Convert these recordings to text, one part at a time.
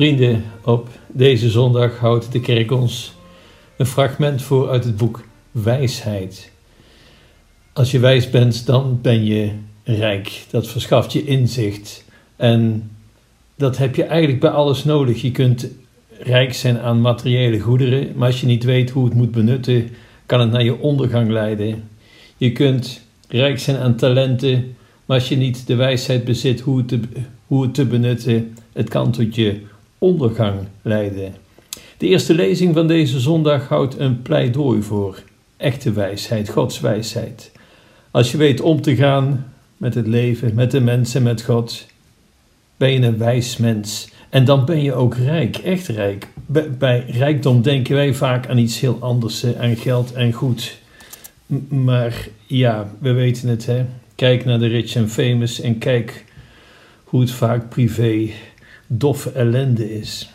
Vrienden, op deze zondag houdt de kerk ons een fragment voor uit het boek Wijsheid. Als je wijs bent, dan ben je rijk. Dat verschaft je inzicht. En dat heb je eigenlijk bij alles nodig. Je kunt rijk zijn aan materiële goederen, maar als je niet weet hoe het moet benutten, kan het naar je ondergang leiden. Je kunt rijk zijn aan talenten, maar als je niet de wijsheid bezit hoe het te, hoe het te benutten, het kan tot je ondergang leiden. De eerste lezing van deze zondag houdt een pleidooi voor echte wijsheid, Gods wijsheid. Als je weet om te gaan met het leven, met de mensen, met God, ben je een wijs mens. En dan ben je ook rijk, echt rijk. Bij rijkdom denken wij vaak aan iets heel anders, aan geld en goed. Maar ja, we weten het, hè. Kijk naar de rich en famous en kijk hoe het vaak privé doffe ellende is.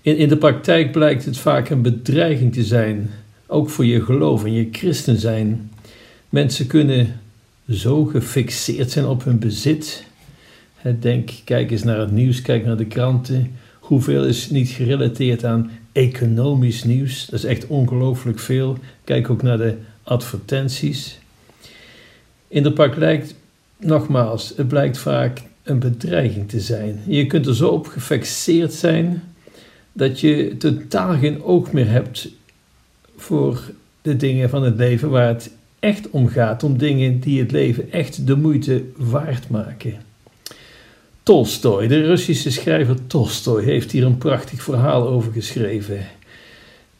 In, in de praktijk blijkt het vaak een bedreiging te zijn, ook voor je geloof en je christen zijn. Mensen kunnen zo gefixeerd zijn op hun bezit. Denk, kijk eens naar het nieuws, kijk naar de kranten. Hoeveel is niet gerelateerd aan economisch nieuws? Dat is echt ongelooflijk veel. Kijk ook naar de advertenties. In de praktijk, nogmaals, het blijkt vaak een bedreiging te zijn. Je kunt er zo op gefixeerd zijn dat je totaal geen oog meer hebt voor de dingen van het leven waar het echt om gaat, om dingen die het leven echt de moeite waard maken. Tolstoy, de Russische schrijver Tolstoy, heeft hier een prachtig verhaal over geschreven.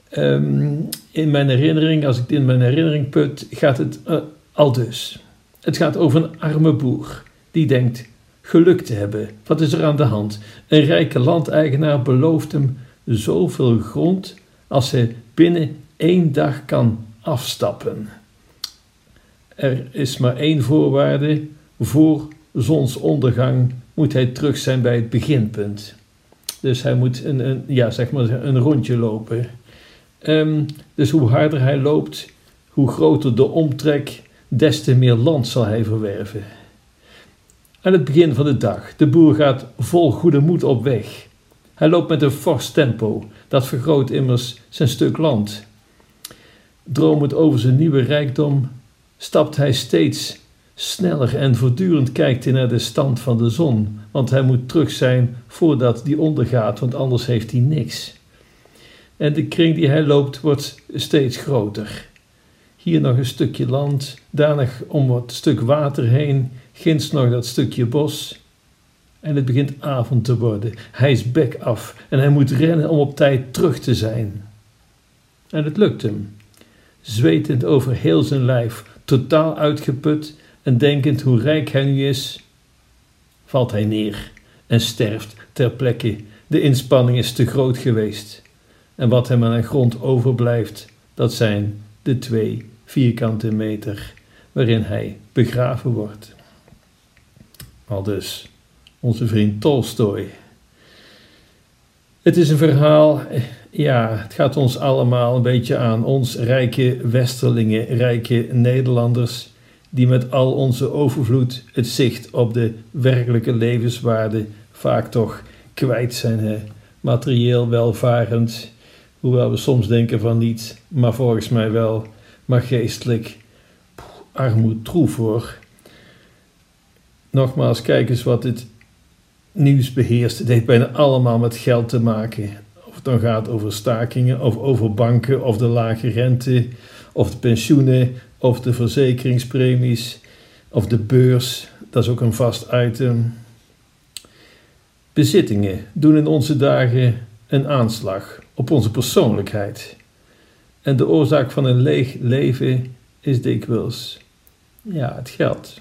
Ehm, in mijn herinnering, als ik in mijn herinnering put, gaat het uh, al dus. Het gaat over een arme boer die denkt geluk te hebben. Wat is er aan de hand? Een rijke landeigenaar belooft hem zoveel grond als hij binnen één dag kan afstappen. Er is maar één voorwaarde: voor zonsondergang moet hij terug zijn bij het beginpunt. Dus hij moet een, een ja, zeg maar een rondje lopen. Ehm, dus hoe harder hij loopt, hoe groter de omtrek, des te meer land zal hij verwerven. Aan het begin van de dag, de boer gaat vol goede moed op weg. Hij loopt met een fors tempo, dat vergroot immers zijn stuk land. Dromend over zijn nieuwe rijkdom, stapt hij steeds sneller en voortdurend kijkt hij naar de stand van de zon, want hij moet terug zijn voordat die ondergaat, want anders heeft hij niks. En de kring die hij loopt wordt steeds groter. Hier nog een stukje land, daar nog om wat stuk water heen, ginds nog dat stukje bos. En het begint avond te worden. Hij is bek af en hij moet rennen om op tijd terug te zijn. En het lukt hem. Zwetend over heel zijn lijf, totaal uitgeput en denkend hoe rijk hij nu is, valt hij neer en sterft ter plekke. De inspanning is te groot geweest. En wat hem aan de grond overblijft, dat zijn de twee vierkante meter waarin hij begraven wordt. Al dus onze vriend Tolstoy. Het is een verhaal, ja, het gaat ons allemaal een beetje aan. Ons rijke westerlingen, rijke Nederlanders, die met al onze overvloed het zicht op de werkelijke levenswaarde vaak toch kwijt zijn. Hè? Materieel welvarend, hoewel we soms denken van niet, maar volgens mij wel, maar geestelijk armoed troef hoor. Nogmaals, kijk eens wat het nieuws beheerst. Het heeft bijna allemaal met geld te maken. Of het dan gaat over stakingen, of over banken, of de lage rente, of de pensioenen, of de verzekeringspremies, of de beurs. Dat is ook een vast item. Bezittingen doen in onze dagen een aanslag op onze persoonlijkheid. En de oorzaak van een leeg leven is dikwijls ja, het geld.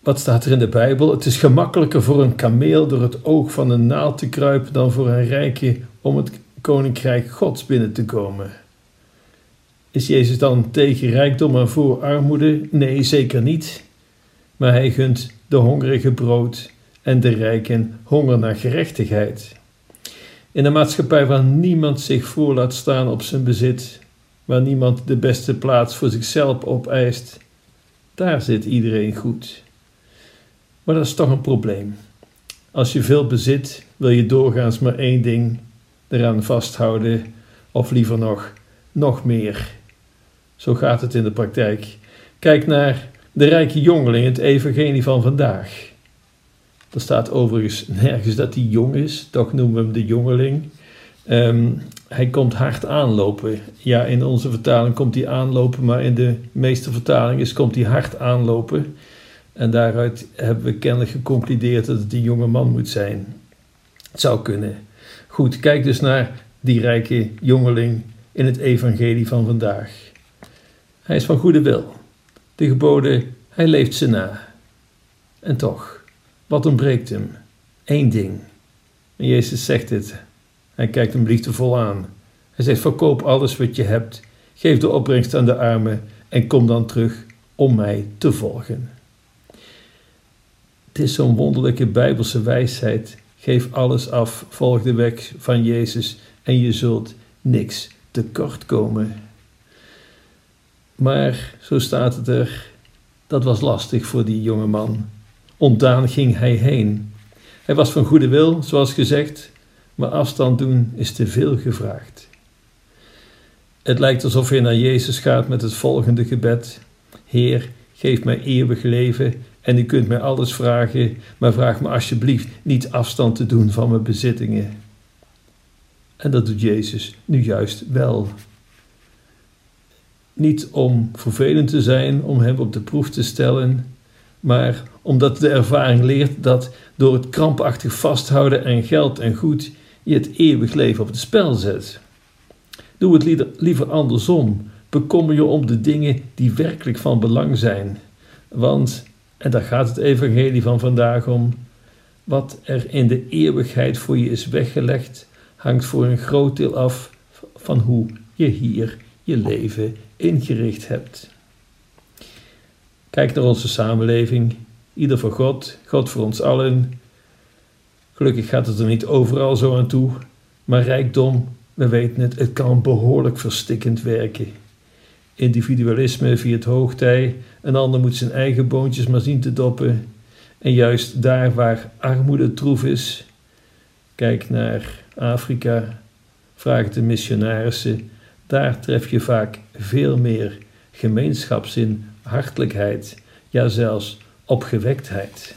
Wat staat er in de Bijbel? Het is gemakkelijker voor een kameel door het oog van een naald te kruipen dan voor een rijke om het koninkrijk Gods binnen te komen. Is Jezus dan tegen rijkdom en voor armoede? Nee, zeker niet. Maar hij gunt de hongerige brood en de rijken honger naar gerechtigheid. In een maatschappij waar niemand zich voor laat staan op zijn bezit, waar niemand de beste plaats voor zichzelf opeist, daar zit iedereen goed. Maar dat is toch een probleem. Als je veel bezit, wil je doorgaans maar één ding eraan vasthouden, of liever nog, nog meer. Zo gaat het in de praktijk. Kijk naar de rijke jongeling, het evangelie van vandaag. Er staat overigens nergens dat hij jong is, toch noemen we hem de jongeling. Ehm, hij komt hard aanlopen. Ja, in onze vertaling komt hij aanlopen, maar in de meeste vertalingen komt hij hard aanlopen. En daaruit hebben we kennelijk geconcludeerd dat het een jonge man moet zijn. Het zou kunnen. Goed, kijk dus naar die rijke jongeling in het evangelie van vandaag. Hij is van goede wil. De geboden, hij leeft ze na. En toch, wat ontbreekt hem? Eén ding. En Jezus zegt dit. Hij kijkt hem liefdevol aan. Hij zegt: Verkoop alles wat je hebt, geef de opbrengst aan de armen en kom dan terug om mij te volgen. Het is zo'n wonderlijke bijbelse wijsheid. Geef alles af, volg de weg van Jezus en je zult niks tekort komen. Maar, zo staat het er, dat was lastig voor die jonge man. Ontdaan ging hij heen. Hij was van goede wil, zoals gezegd, maar afstand doen is te veel gevraagd. Het lijkt alsof hij naar Jezus gaat met het volgende gebed: Heer, geef mij eeuwig leven en u kunt mij alles vragen, maar vraag me alsjeblieft niet afstand te doen van mijn bezittingen. En dat doet Jezus nu juist wel. Niet om vervelend te zijn, om hem op de proef te stellen, maar omdat de ervaring leert dat door het krampachtig vasthouden aan geld en goed je het eeuwig leven op het spel zet. Doe het liever andersom. Bekommer je om de dingen die werkelijk van belang zijn. Want, en daar gaat het evangelie van vandaag om, wat er in de eeuwigheid voor je is weggelegd, hangt voor een groot deel af van hoe je hier je leven ingericht hebt. Kijk naar onze samenleving, ieder voor God, God voor ons allen. Gelukkig gaat het er niet overal zo aan toe, maar rijkdom, we weten het, het kan behoorlijk verstikkend werken. Individualisme via het hoogtij, een ander moet zijn eigen boontjes maar zien te doppen. En juist daar waar armoede troef is, kijk naar Afrika, vraag de missionarissen, daar tref je vaak veel meer gemeenschapszin, hartelijkheid, ja zelfs opgewektheid.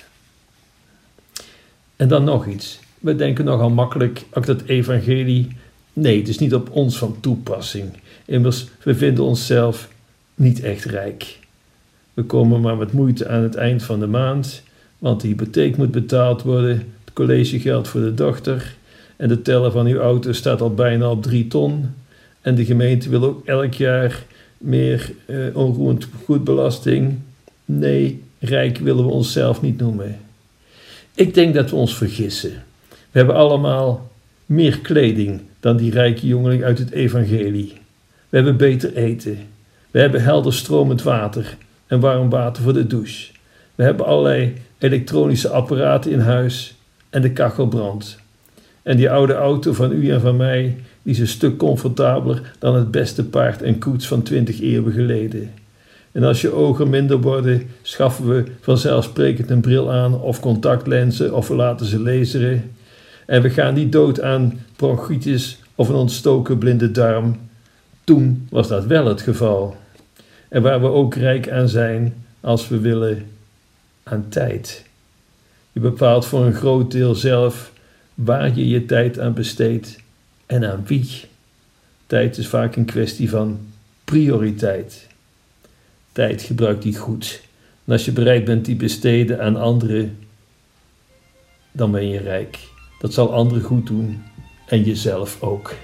En dan nog iets. We denken nogal makkelijk, ook dat evangelie, nee, het is niet op ons van toepassing. Immers, we vinden onszelf niet echt rijk. We komen maar met moeite aan het eind van de maand, want de hypotheek moet betaald worden, het collegegeld voor de dochter en de teller van uw auto staat al bijna op drie ton. En de gemeente wil ook elk jaar meer uh, onroerend goedbelasting. Nee, rijk willen we onszelf niet noemen. Ik denk dat we ons vergissen. We hebben allemaal meer kleding dan die rijke jongeling uit het evangelie. We hebben beter eten. We hebben helder stromend water en warm water voor de douche. We hebben allerlei elektronische apparaten in huis en de kachel brandt. En die oude auto van u en van mij, die is een stuk comfortabeler dan het beste paard en koets van twintig eeuwen geleden. En als je ogen minder worden, schaffen we vanzelfsprekend een bril aan of contactlenzen of we laten ze laseren. En we gaan niet dood aan bronchitis of een ontstoken blinde darm. Toen was dat wel het geval. En waar we ook rijk aan zijn, als we willen, aan tijd. Je bepaalt voor een groot deel zelf waar je je tijd aan besteedt en aan wie. Tijd is vaak een kwestie van prioriteit. Tijd gebruik die goed. En als je bereid bent die besteden aan anderen, dan ben je rijk. Dat zal anderen goed doen en jezelf ook.